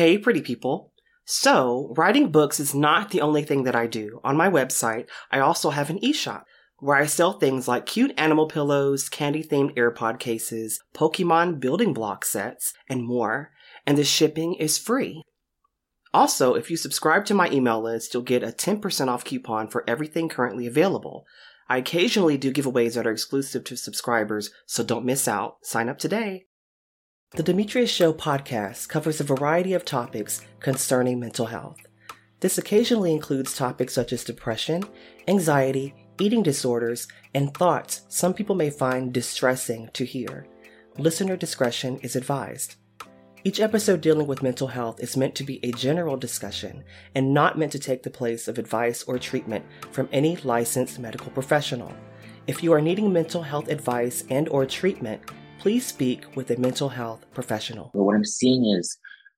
Hey, pretty people. So, writing books is not the only thing that I do. On my website, I also have an e-shop where I sell things like cute animal pillows, candy themed AirPod cases, Pokemon building block sets, and more. And the shipping is free. Also, if you subscribe to my email list, you'll get a 10% off coupon for everything currently available. I occasionally do giveaways that are exclusive to subscribers, so don't miss out. Sign up today. The Dimitrius Show podcast covers a variety of topics concerning mental health. This occasionally includes topics such as depression, anxiety, eating disorders, and thoughts some people may find distressing to hear. Listener discretion is advised. Each episode dealing with mental health is meant to be a general discussion and not meant to take the place of advice or treatment from any licensed medical professional. If you are needing mental health advice and or treatment, please speak with a mental health professional. What I'm seeing is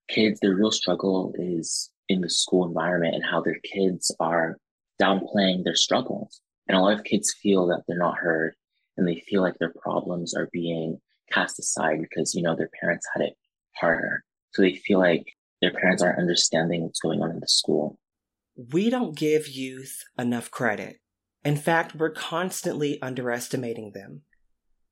kids, their real struggle is in the school environment and how their kids are downplaying their struggles. And a lot of kids feel that they're not heard and they feel like their problems are being cast aside because, you know, their parents had it harder. So they feel like their parents aren't understanding what's going on in the school. We don't give youth enough credit. In fact, we're constantly underestimating them.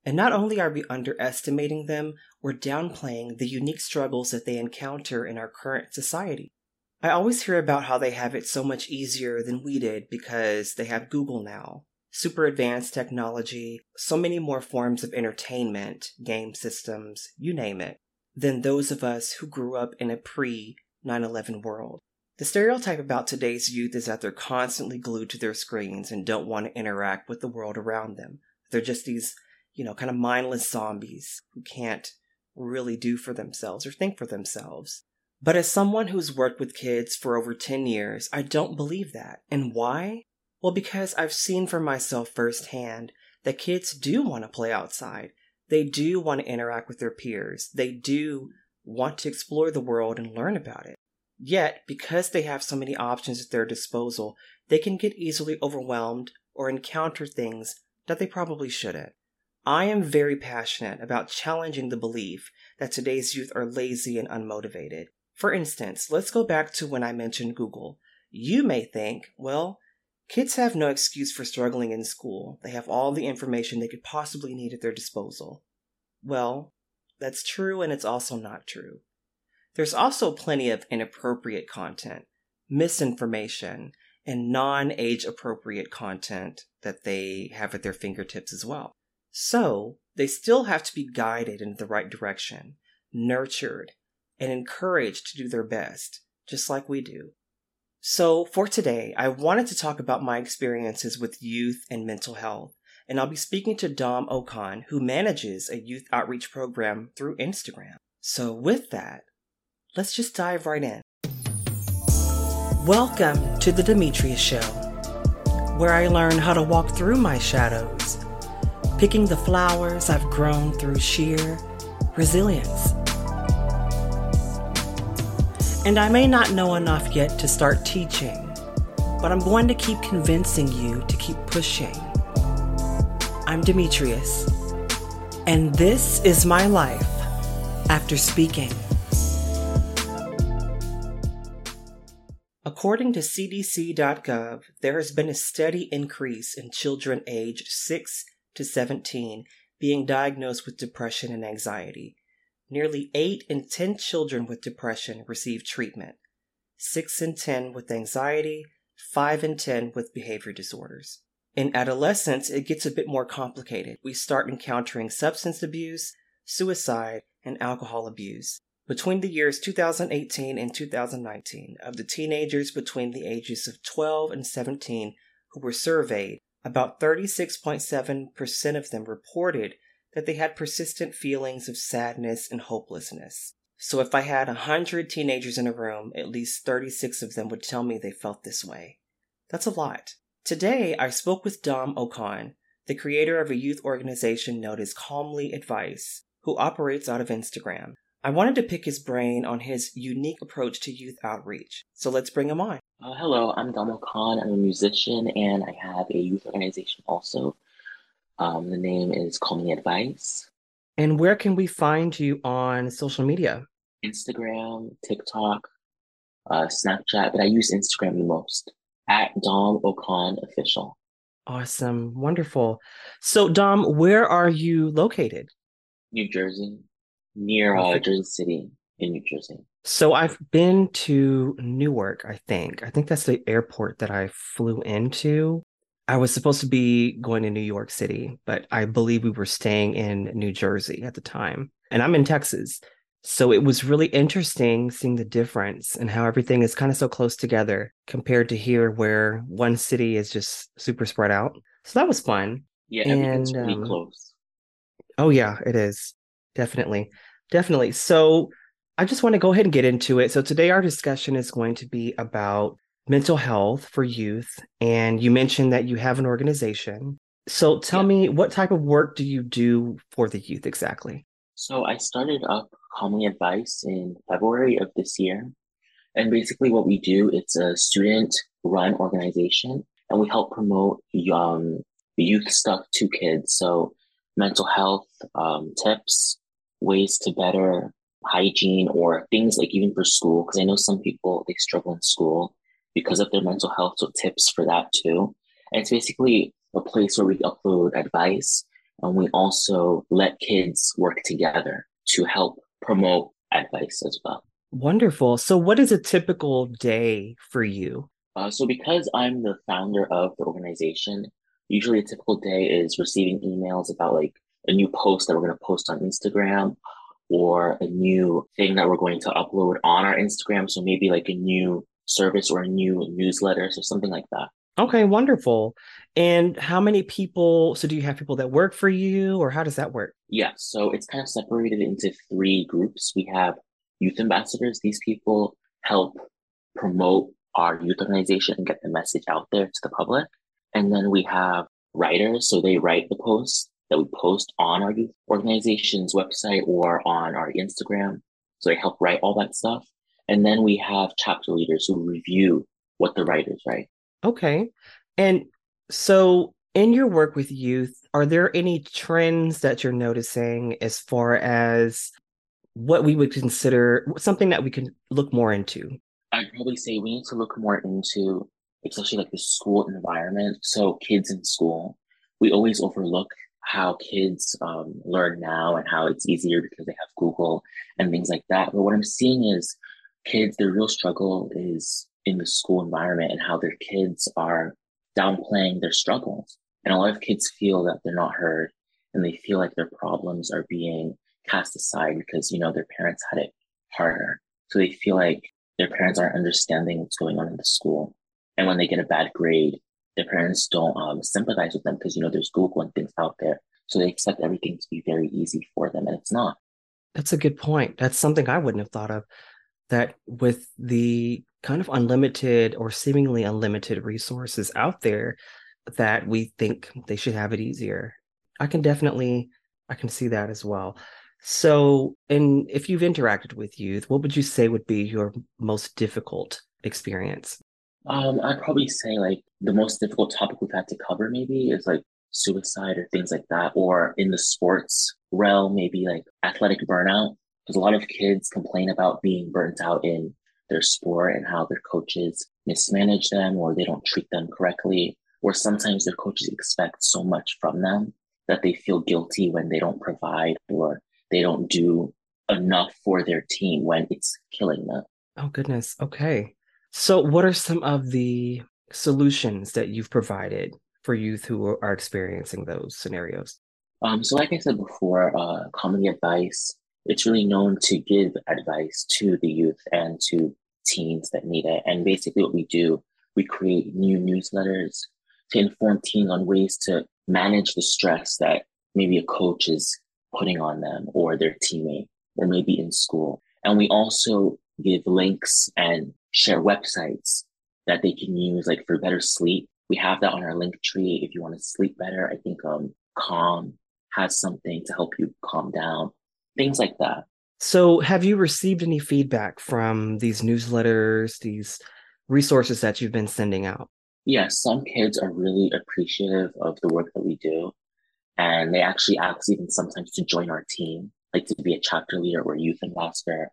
And not only are we underestimating them, we're downplaying the unique struggles that they encounter in our current society. I always hear about how they have it so much easier than we did because they have Google now, super advanced technology, so many more forms of entertainment, game systems, you name it, than those of us who grew up in a pre 9 11 world. The stereotype about today's youth is that they're constantly glued to their screens and don't want to interact with the world around them. They're just these you know, kind of mindless zombies who can't really do for themselves or think for themselves. But as someone who's worked with kids for over 10 years, I don't believe that. And why? Well, because I've seen for myself firsthand that kids do want to play outside. They do want to interact with their peers. They do want to explore the world and learn about it. Yet, because they have so many options at their disposal, they can get easily overwhelmed or encounter things that they probably shouldn't. I am very passionate about challenging the belief that today's youth are lazy and unmotivated. For instance, let's go back to when I mentioned Google. You may think, well, kids have no excuse for struggling in school. They have all the information they could possibly need at their disposal. Well, that's true and it's also not true. There's also plenty of inappropriate content, misinformation, and non age appropriate content that they have at their fingertips as well. So, they still have to be guided in the right direction, nurtured, and encouraged to do their best, just like we do. So, for today, I wanted to talk about my experiences with youth and mental health, and I'll be speaking to Dom Okon, who manages a youth outreach program through Instagram. So, with that, let's just dive right in. Welcome to the Dimitrius Show, where I learn how to walk through my shadows picking the flowers I've grown through sheer resilience. And I may not know enough yet to start teaching, but I'm going to keep convincing you to keep pushing. I'm Dimitrius, and this is my life after speaking. According to CDC.gov, there has been a steady increase in children aged 6 to 17 being diagnosed with depression and anxiety. Nearly 8 in 10 children with depression receive treatment, 6 in 10 with anxiety, 5 in 10 with behavior disorders. In adolescence, it gets a bit more complicated. We start encountering substance abuse, suicide, and alcohol abuse. Between the years 2018 and 2019, of the teenagers between the ages of 12 and 17 who were surveyed, about 36.7% of them reported that they had persistent feelings of sadness and hopelessness. So if I had 100 teenagers in a room, at least 36 of them would tell me they felt this way. That's a lot. Today, I spoke with Dom Okon, the creator of a youth organization known as Calmly Advice, who operates out of Instagram. I wanted to pick his brain on his unique approach to youth outreach, so let's bring him on. Uh, hello, I'm Dom Okon. I'm a musician and I have a youth organization also. Um, the name is Calmly Advice. And where can we find you on social media? Instagram, TikTok, uh, Snapchat, but I use Instagram the most at Dom Okon Official. Awesome. Wonderful. So, Dom, where are you located? New Jersey, near uh, Jersey City in New Jersey. So, I've been to Newark, I think. I think that's the airport that I flew into. I was supposed to be going to New York City, but I believe we were staying in New Jersey at the time. And I'm in Texas. So it was really interesting seeing the difference and how everything is kind of so close together compared to here where one city is just super spread out. So that was fun. Yeah, everything's and, um, close. Oh yeah, it is. Definitely. Definitely. So I just want to go ahead and get into it. So today our discussion is going to be about mental health for youth and you mentioned that you have an organization. So tell yeah. me what type of work do you do for the youth exactly? So I started up Calmly Advice in February of this year. And basically what we do, it's a student run organization and we help promote young youth stuff to kids. So mental health um, tips, ways to better hygiene or things like even for school. Cause I know some people, they struggle in school because of their mental health. So tips for that too. And it's basically a place where we upload advice and we also let kids work together to help promote advice as well. Wonderful. So, what is a typical day for you? Uh, so, because I'm the founder of the organization, usually a typical day is receiving emails about like a new post that we're going to post on Instagram or a new thing that we're going to upload on our Instagram. So, maybe like a new service or a new newsletter, so something like that. Okay, wonderful. And how many people? So, do you have people that work for you, or how does that work? Yeah, so it's kind of separated into three groups. We have youth ambassadors. These people help promote our youth organization and get the message out there to the public. And then we have writers. So they write the posts that we post on our youth organization's website or on our Instagram. So they help write all that stuff. And then we have chapter leaders who review what the writers write. Okay. And so in your work with youth, are there any trends that you're noticing as far as what we would consider something that we can look more into? I'd probably say we need to look more into, especially like the school environment. So kids in school, we always overlook how kids um, learn now and how it's easier because they have Google and things like that. But what I'm seeing is kids, their real struggle is in the school environment and how their kids are downplaying their struggles. And a lot of kids feel that they're not heard and they feel like their problems are being cast aside because, you know, their parents had it harder. So they feel like their parents aren't understanding what's going on in the school. And when they get a bad grade, their parents don't um, sympathize with them because, you know, there's Google and things out there. So they expect everything to be very easy for them and it's not. That's a good point. That's something I wouldn't have thought of. That with the kind of unlimited or seemingly unlimited resources out there that we think they should have it easier. I can definitely I can see that as well. So, and if you've interacted with youth, what would you say would be your most difficult experience? Um, I'd probably say like the most difficult topic we've had to cover maybe is like suicide or things like that, or in the sports realm, maybe like athletic burnout. Because a lot of kids complain about being burnt out in their sport and how their coaches mismanage them or they don't treat them correctly. Or sometimes their coaches expect so much from them that they feel guilty when they don't provide or they don't do enough for their team when it's killing them. Oh, goodness. Okay. So, what are some of the solutions that you've provided for youth who are experiencing those scenarios? Um, so, like I said before, uh, Calmly Advice, it's really known to give advice to the youth and to teens that need it. And basically, what we do, we create new newsletters to inform teens on ways to manage the stress that maybe a coach is putting on them or their teammate or maybe in school. And we also give links and share websites that they can use like for better sleep. We have that on our link tree. If you want to sleep better, I think um Calm has something to help you calm down, things like that. So, have you received any feedback from these newsletters, these resources that you've been sending out? Yes, some kids are really appreciative of the work that we do. And they actually ask even sometimes to join our team, like to be a chapter leader or youth ambassador,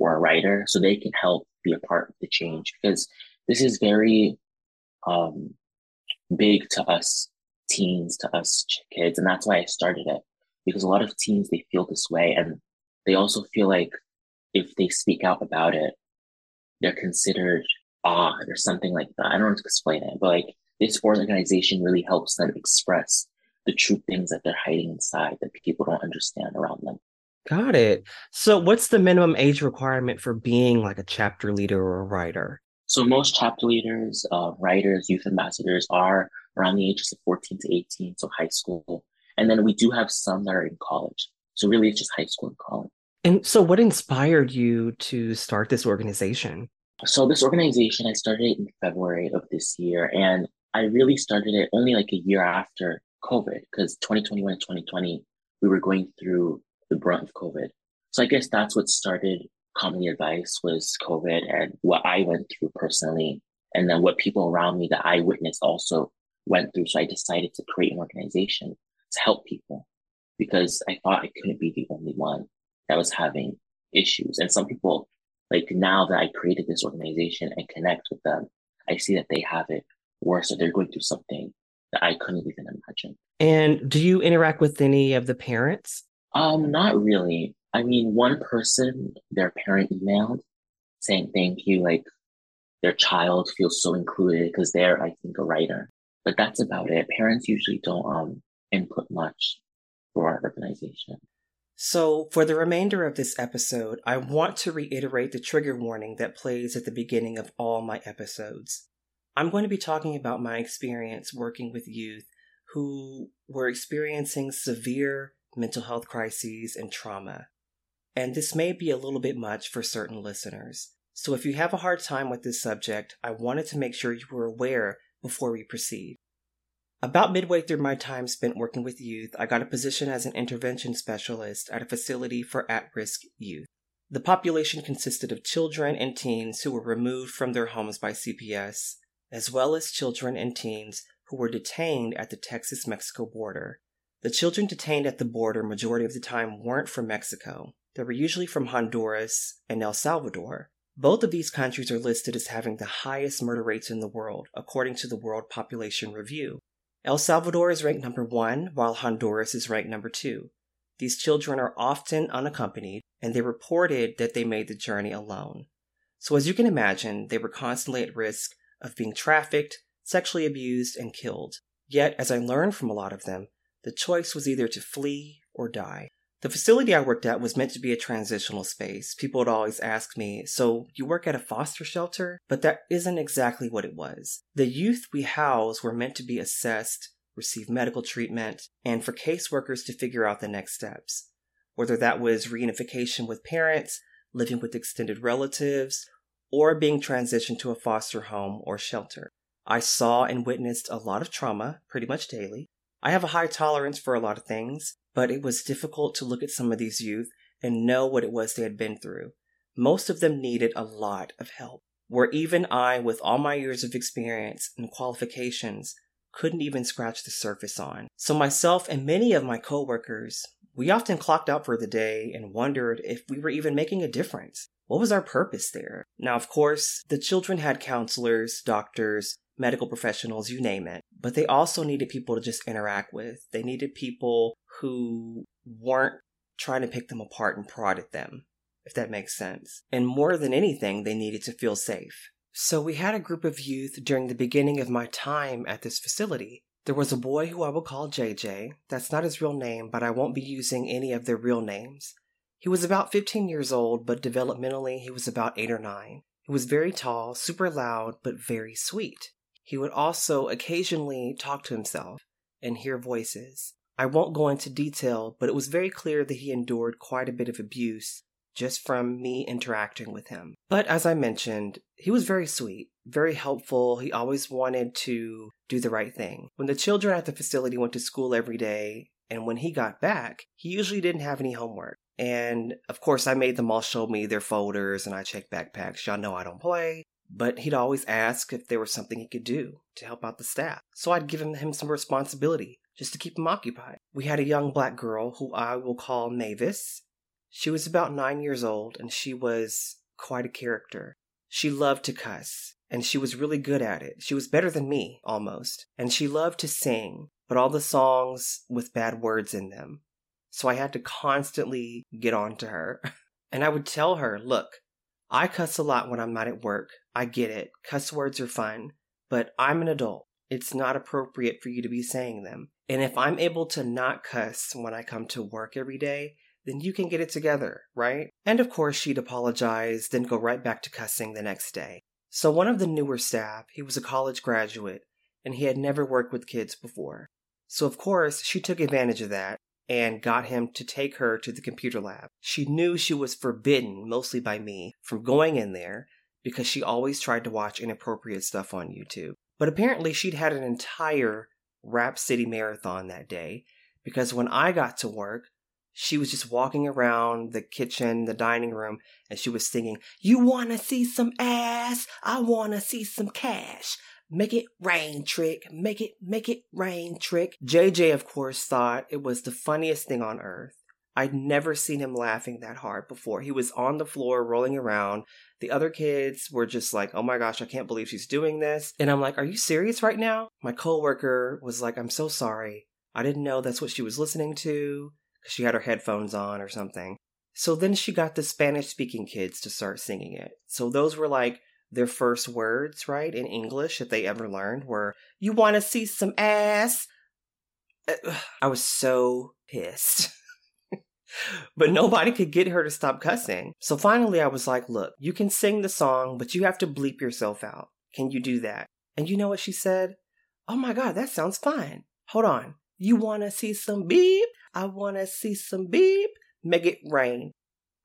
or a writer so they can help be a part of the change because this is very um, big to us teens, to us kids. And that's why I started it because a lot of teens, they feel this way. And they also feel like if they speak out about it, they're considered odd or something like that. I don't how to explain it, but like this organization really helps them express the true things that they're hiding inside that people don't understand around them. Got it. So, what's the minimum age requirement for being like a chapter leader or a writer? So, most chapter leaders, uh, writers, youth ambassadors are around the ages of 14 to 18, so high school. And then we do have some that are in college. So, really, it's just high school and college. And so, what inspired you to start this organization? So, this organization, I started it in February of this year. And I really started it only like a year after COVID, because 2021 and 2020, we were going through the brunt of COVID. So I guess that's what started Calmly Advice was COVID and what I went through personally, and then what people around me that I witnessed also went through. So I decided to create an organization to help people because I thought I couldn't be the only one that was having issues. And some people, like now that I created this organization and connect with them, I see that they have it worse or they're going through something that I couldn't even imagine. And do you interact with any of the parents? Um, not really. I mean, one person, their parent emailed saying thank you, like their child feels so included because they're, I think, a writer. But that's about it. Parents usually don't um input much for our organization. So, for the remainder of this episode, I want to reiterate the trigger warning that plays at the beginning of all my episodes. I'm going to be talking about my experience working with youth who were experiencing severe mental health crises, and trauma. And this may be a little bit much for certain listeners. So if you have a hard time with this subject, I wanted to make sure you were aware before we proceed. About midway through my time spent working with youth, I got a position as an intervention specialist at a facility for at risk youth. The population consisted of children and teens who were removed from their homes by CPS, as well as children and teens who were detained at the Texas Mexico border. The children detained at the border majority of the time weren't from Mexico. They were usually from Honduras and El Salvador. Both of these countries are listed as having the highest murder rates in the world, according to the World Population Review. El Salvador is ranked number one, while Honduras is ranked number two. These children are often unaccompanied, and they reported that they made the journey alone. So, as you can imagine, they were constantly at risk of being trafficked, sexually abused, and killed. Yet, as I learned from a lot of them, the choice was either to flee or die. The facility I worked at was meant to be a transitional space. People would always ask me, So you work at a foster shelter? But that isn't exactly what it was. The youth we housed were meant to be assessed, receive medical treatment, and for caseworkers to figure out the next steps. Whether that was reunification with parents, living with extended relatives, or being transitioned to a foster home or shelter. I saw and witnessed a lot of trauma pretty much daily. I have a high tolerance for a lot of things, but it was difficult to look at some of these youth and know what it was they had been through. Most of them needed a lot of help, where even I, with all my years of experience and qualifications, couldn't even scratch the surface on. So myself and many of my coworkers, we often clocked out for the day and wondered if we were even making a difference. What was our purpose there? Now, of course, the children had counselors, doctors, medical professionals, you name it. But they also needed people to just interact with. They needed people who weren't trying to pick them apart and prod at them, if that makes sense. And more than anything, they needed to feel safe. So we had a group of youth during the beginning of my time at this facility. There was a boy who I will call JJ. That's not his real name, but I won't be using any of their real names. He was about 15 years old, but developmentally he was about 8 or 9. He was very tall, super loud, but very sweet. He would also occasionally talk to himself and hear voices. I won't go into detail, but it was very clear that he endured quite a bit of abuse just from me interacting with him. But as I mentioned, he was very sweet, very helpful. He always wanted to do the right thing. When the children at the facility went to school every day, and when he got back, he usually didn't have any homework. And of course, I made them all show me their folders and I checked backpacks. Y'all know I don't play. But he'd always ask if there was something he could do to help out the staff. So I'd give him, some responsibility just to keep him occupied. We had a young black girl who I will call Mavis. She was about nine years old and she was quite a character. She loved to cuss and she was really good at it. She was better than me, almost. And she loved to sing, but all the songs with bad words in them. So I had to constantly get on to her. And I would tell her, look, I cuss a lot when I'm not at work. I get it. Cuss words are fun, but I'm an adult. It's not appropriate for you to be saying them. And if I'm able to not cuss when I come to work every day, then you can get it together, right? And of course, she'd apologize, then go right back to cussing the next day. So, one of the newer staff, he was a college graduate, and he had never worked with kids before. So, of course, she took advantage of that and got him to take her to the computer lab. She knew she was forbidden, mostly by me, from going in there because she always tried to watch inappropriate stuff on YouTube. But apparently, she'd had an entire Rap City marathon that day because when I got to work, she was just walking around the kitchen, the dining room, and she was singing, You wanna see some ass? I wanna see some cash. Make it rain, trick. Make it, make it rain, trick. JJ, of course, thought it was the funniest thing on earth. I'd never seen him laughing that hard before. He was on the floor rolling around. The other kids were just like, oh my gosh, I can't believe she's doing this. And I'm like, are you serious right now? My coworker was like, I'm so sorry. I didn't know that's what she was listening to because she had her headphones on or something. So then she got the Spanish speaking kids to start singing it. So those were like their first words, right, in English that they ever learned were, You want to see some ass? I was so pissed. but nobody could get her to stop cussing. So finally, I was like, Look, you can sing the song, but you have to bleep yourself out. Can you do that? And you know what she said? Oh my God, that sounds fine. Hold on. You want to see some beep? I want to see some beep. Make it rain.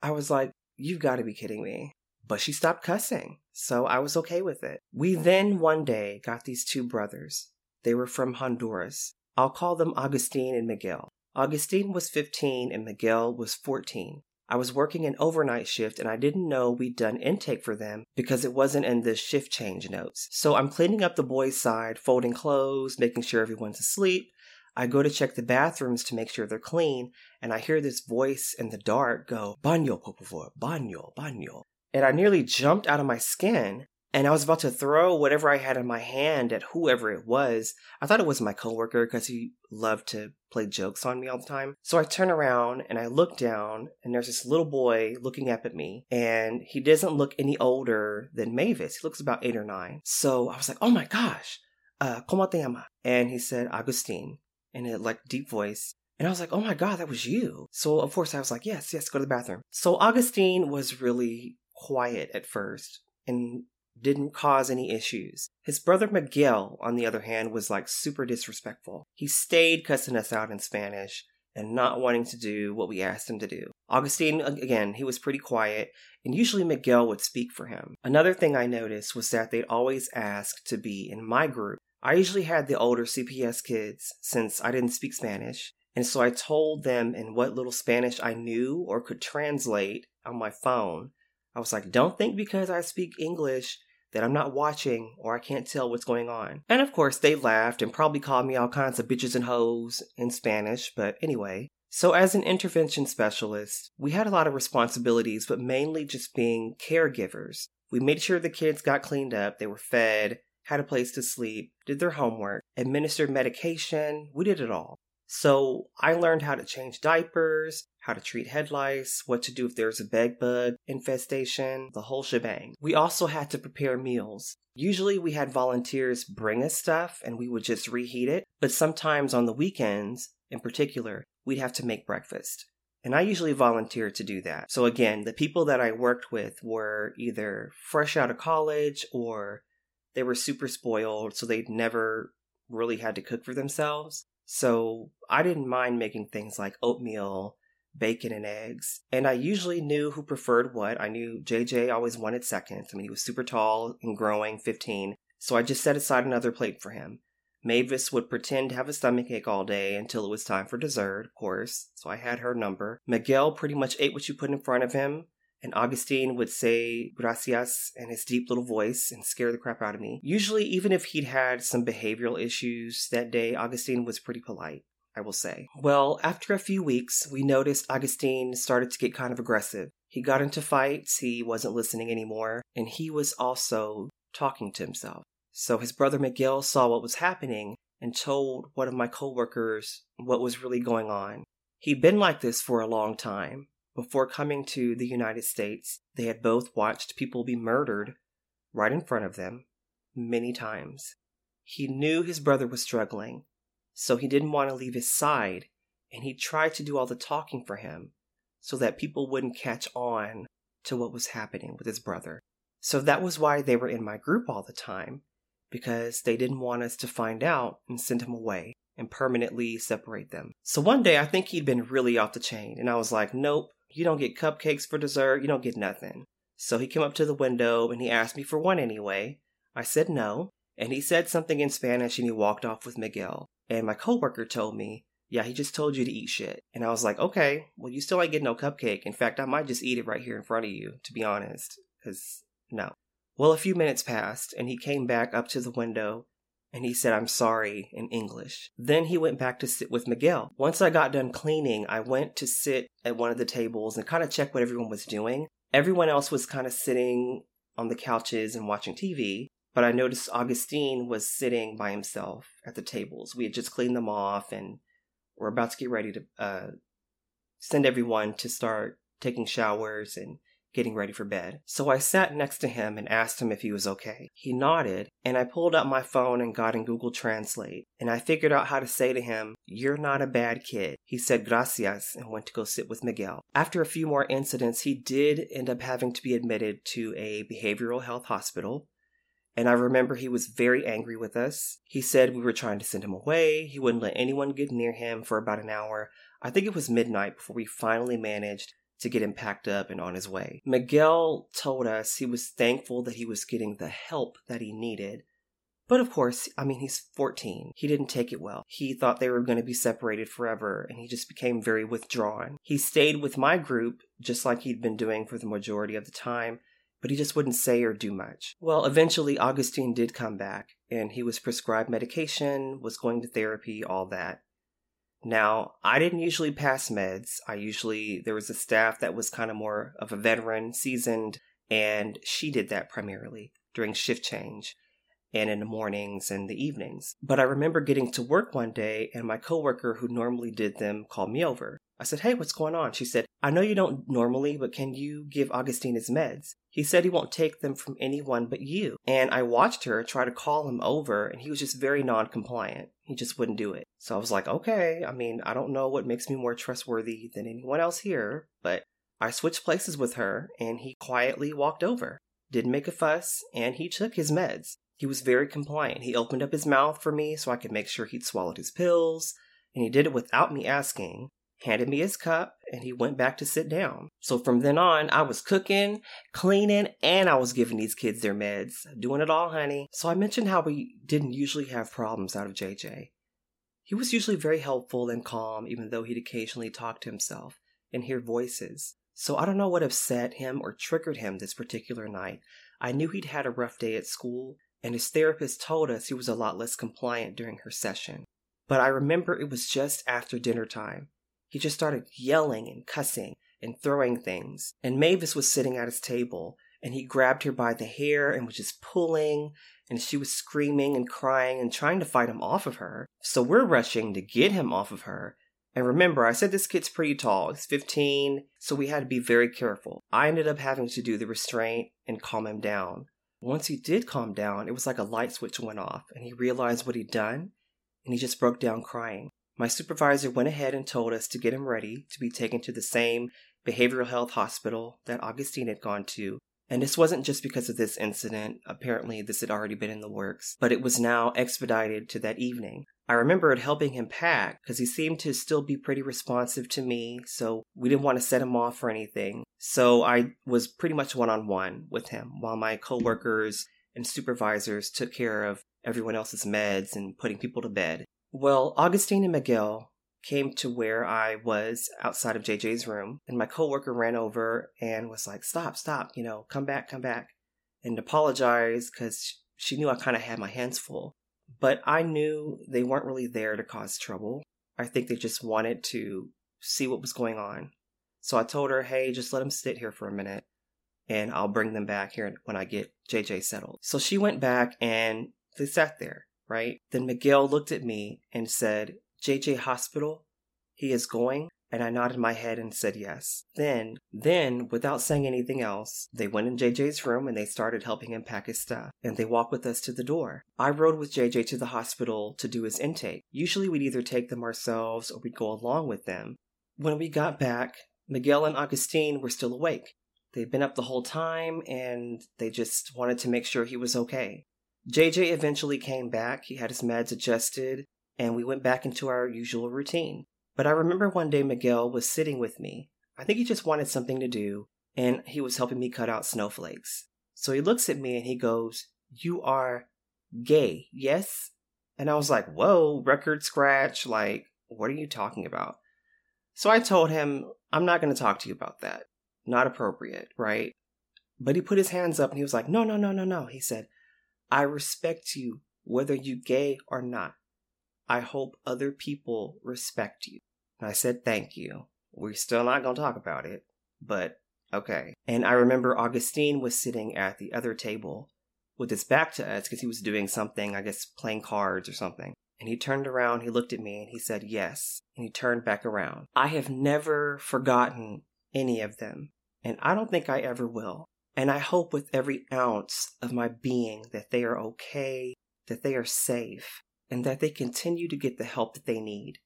I was like, You've got to be kidding me. But she stopped cussing, so I was okay with it. We then one day got these two brothers. They were from Honduras. I'll call them Augustine and Miguel. Augustine was 15 and Miguel was 14. I was working an overnight shift and I didn't know we'd done intake for them because it wasn't in the shift change notes. So I'm cleaning up the boys' side, folding clothes, making sure everyone's asleep, I go to check the bathrooms to make sure they're clean, and I hear this voice in the dark go, favor, baño, baño. And I nearly jumped out of my skin, and I was about to throw whatever I had in my hand at whoever it was. I thought it was my coworker because he loved to play jokes on me all the time. So I turn around and I look down, and there's this little boy looking up at me, and he doesn't look any older than Mavis. He looks about eight or nine. So I was like, oh my gosh, uh, ¿Cómo te llama? And he said, Agustin in a like deep voice. And I was like, oh my God, that was you. So of course I was like, yes, yes, go to the bathroom. So Augustine was really quiet at first and didn't cause any issues. His brother Miguel, on the other hand, was like super disrespectful. He stayed cussing us out in Spanish and not wanting to do what we asked him to do. Augustine, again, he was pretty quiet, and usually Miguel would speak for him. Another thing I noticed was that they'd always ask to be in my group I usually had the older CPS kids since I didn't speak Spanish. And so I told them in what little Spanish I knew or could translate on my phone. I was like, don't think because I speak English that I'm not watching or I can't tell what's going on. And of course, they laughed and probably called me all kinds of bitches and hoes in Spanish, but anyway. So, as an intervention specialist, we had a lot of responsibilities, but mainly just being caregivers. We made sure the kids got cleaned up, they were fed, had a place to sleep, did their homework, administered medication. We did it all. So I learned how to change diapers, how to treat head lice, what to do if there's a bed bug infestation, the whole shebang. We also had to prepare meals. Usually we had volunteers bring us stuff and we would just reheat it, but sometimes on the weekends, in particular, we'd have to make breakfast. And I usually volunteered to do that. So again, the people that I worked with were either fresh out of college or they were super spoiled, so they'd never really had to cook for themselves. So I didn't mind making things like oatmeal, bacon, and eggs. And I usually knew who preferred what. I knew JJ always wanted seconds. I mean, he was super tall and growing, 15. So I just set aside another plate for him. Mavis would pretend to have a stomach ache all day until it was time for dessert, of course, so I had her number. Miguel pretty much ate what you put in front of him, and Augustine would say gracias in his deep little voice and scare the crap out of me. Usually, even if he'd had some behavioral issues that day, Augustine was pretty polite. I will say. Well, after a few weeks, we noticed Augustine started to get kind of aggressive. He got into fights, he wasn't listening anymore, and he was also talking to himself. So his brother Miguel saw what was happening and told one of my coworkers what was really going on. He'd been like this for a long time. Before coming to the United States, they had both watched people be murdered right in front of them many times. He knew his brother was struggling, so he didn't want to leave his side, and he tried to do all the talking for him so that people wouldn't catch on to what was happening with his brother. So that was why they were in my group all the time, because they didn't want us to find out and send him away and permanently separate them. So one day I think he'd been really off the chain, and I was like, nope, you don't get cupcakes for dessert, you don't get nothing. So he came up to the window and he asked me for one anyway. I said no, and he said something in Spanish and he walked off with Miguel. And my coworker told me, yeah, he just told you to eat shit. And I was like, okay, well, you still ain't getting no cupcake. In fact, I might just eat it right here in front of you, to be honest, because no. Well, a few minutes passed and he came back up to the window and he said, I'm sorry in English. Then he went back to sit with Miguel. Once I got done cleaning, I went to sit at one of the tables and kind of check what everyone was doing. Everyone else was kind of sitting on the couches and watching TV. But I noticed Augustine was sitting by himself at the tables. We had just cleaned them off and were about to get ready to uh, send everyone to start taking showers and getting ready for bed. So I sat next to him and asked him if he was okay. He nodded, and I pulled out my phone and got in Google Translate, and I figured out how to say to him, You're not a bad kid. He said gracias and went to go sit with Miguel. After a few more incidents, he did end up having to be admitted to a behavioral health hospital. And I remember he was very angry with us. He said we were trying to send him away. He wouldn't let anyone get near him for about an hour. I think it was midnight before we finally managed to get him packed up and on his way. Miguel told us he was thankful that he was getting the help that he needed. But of course, I mean, he's 14. He didn't take it well. He thought they were going to be separated forever, and he just became very withdrawn. He stayed with my group, just like he'd been doing for the majority of the time, but he just wouldn't say or do much. Well, eventually, Augustine did come back, and he was prescribed medication, was going to therapy, all that. Now, I didn't usually pass meds. I usually, there was a staff that was kind of more of a veteran, seasoned, and she did that primarily during shift change and in the mornings and the evenings. But I remember getting to work one day and my coworker who normally did them called me over. I said, Hey, what's going on? She said, I know you don't normally, but can you give Augustine his meds? He said he won't take them from anyone but you. And I watched her try to call him over, and he was just very non compliant. He just wouldn't do it. So I was like, okay, I mean, I don't know what makes me more trustworthy than anyone else here, but I switched places with her, and he quietly walked over. Didn't make a fuss, and he took his meds. He was very compliant. He opened up his mouth for me so I could make sure he'd swallowed his pills, and he did it without me asking. Handed me his cup, and he went back to sit down. So from then on, I was cooking, cleaning, and I was giving these kids their meds. Doing it all, honey. So I mentioned how we didn't usually have problems out of JJ. He was usually very helpful and calm, even though he'd occasionally talk to himself and hear voices. So I don't know what upset him or triggered him this particular night. I knew he'd had a rough day at school, and his therapist told us he was a lot less compliant during her session. But I remember it was just after dinner time. He just started yelling and cussing and throwing things. And Mavis was sitting at his table, and he grabbed her by the hair and was just pulling, and she was screaming and crying and trying to fight him off of her. So we're rushing to get him off of her. And remember, I said this kid's pretty tall. He's 15, so we had to be very careful. I ended up having to do the restraint and calm him down. Once he did calm down, it was like a light switch went off and he realized what he'd done and he just broke down crying. My supervisor went ahead and told us to get him ready to be taken to the same behavioral health hospital that Augustine had gone to. And this wasn't just because of this incident. Apparently, this had already been in the works, but it was now expedited to that evening. I remembered helping him pack because he seemed to still be pretty responsive to me, so we didn't want to set him off or anything. So I was pretty much one on one with him while my coworkers and supervisors took care of everyone else's meds and putting people to bed. Well, Augustine and Miguel came to where I was outside of JJ's room, and my coworker ran over and was like, "Stop, stop! You know, come back, come back," and apologized because she knew I kind of had my hands full. But I knew they weren't really there to cause trouble. I think they just wanted to see what was going on. So I told her, hey, just let them sit here for a minute and I'll bring them back here when I get JJ settled. So she went back and they sat there, right? Then Miguel looked at me and said, JJ Hospital, he is going. And I nodded my head and said yes. Then, then, without saying anything else, they went in JJ's room and they started helping him pack his stuff. And they walked with us to the door. I rode with JJ to the hospital to do his intake. Usually we'd either take them ourselves or we'd go along with them. When we got back, Miguel and Augustine were still awake. They'd been up the whole time and they just wanted to make sure he was okay. JJ eventually came back. He had his meds adjusted and we went back into our usual routine. But I remember one day Miguel was sitting with me. I think he just wanted something to do, and he was helping me cut out snowflakes. So he looks at me and he goes, You are gay, yes? And I was like, Whoa, record scratch. Like, what are you talking about? So I told him, I'm not going to talk to you about that. Not appropriate, right? But he put his hands up and he was like, No, no, no, no, no. He said, I respect you whether you're gay or not. I hope other people respect you. And I said, Thank you. We're still not going to talk about it, but okay. And I remember Augustine was sitting at the other table with his back to us because he was doing something, I guess playing cards or something. And he turned around, he looked at me, and he said, Yes. And he turned back around. I have never forgotten any of them, and I don't think I ever will. And I hope with every ounce of my being that they are okay, that they are safe, and that they continue to get the help that they need.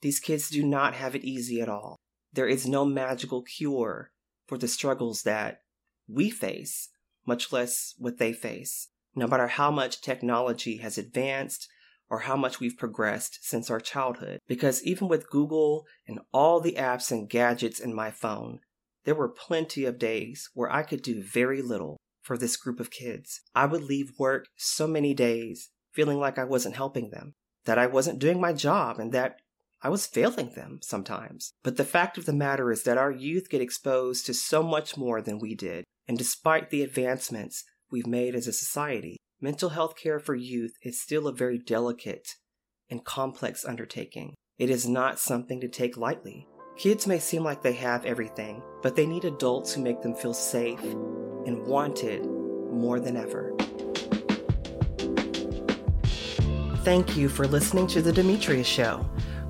These kids do not have it easy at all. There is no magical cure for the struggles that we face, much less what they face. No matter how much technology has advanced or how much we've progressed since our childhood. Because even with Google and all the apps and gadgets in my phone, there were plenty of days where I could do very little for this group of kids. I would leave work so many days feeling like I wasn't helping them, that I wasn't doing my job, and that I was failing them sometimes. But the fact of the matter is that our youth get exposed to so much more than we did. And despite the advancements we've made as a society, mental health care for youth is still a very delicate and complex undertaking. It is not something to take lightly. Kids may seem like they have everything, but they need adults who make them feel safe and wanted more than ever. Thank you for listening to The Dimitrius Show.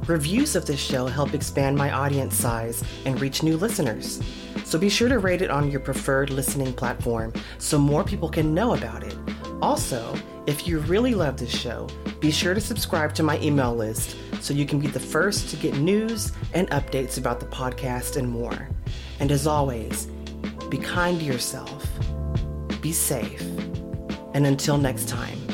Reviews of this show help expand my audience size and reach new listeners. So be sure to rate it on your preferred listening platform so more people can know about it. Also, if you really love this show, be sure to subscribe to my email list so you can be the first to get news and updates about the podcast and more. And as always, be kind to yourself, be safe, and until next time.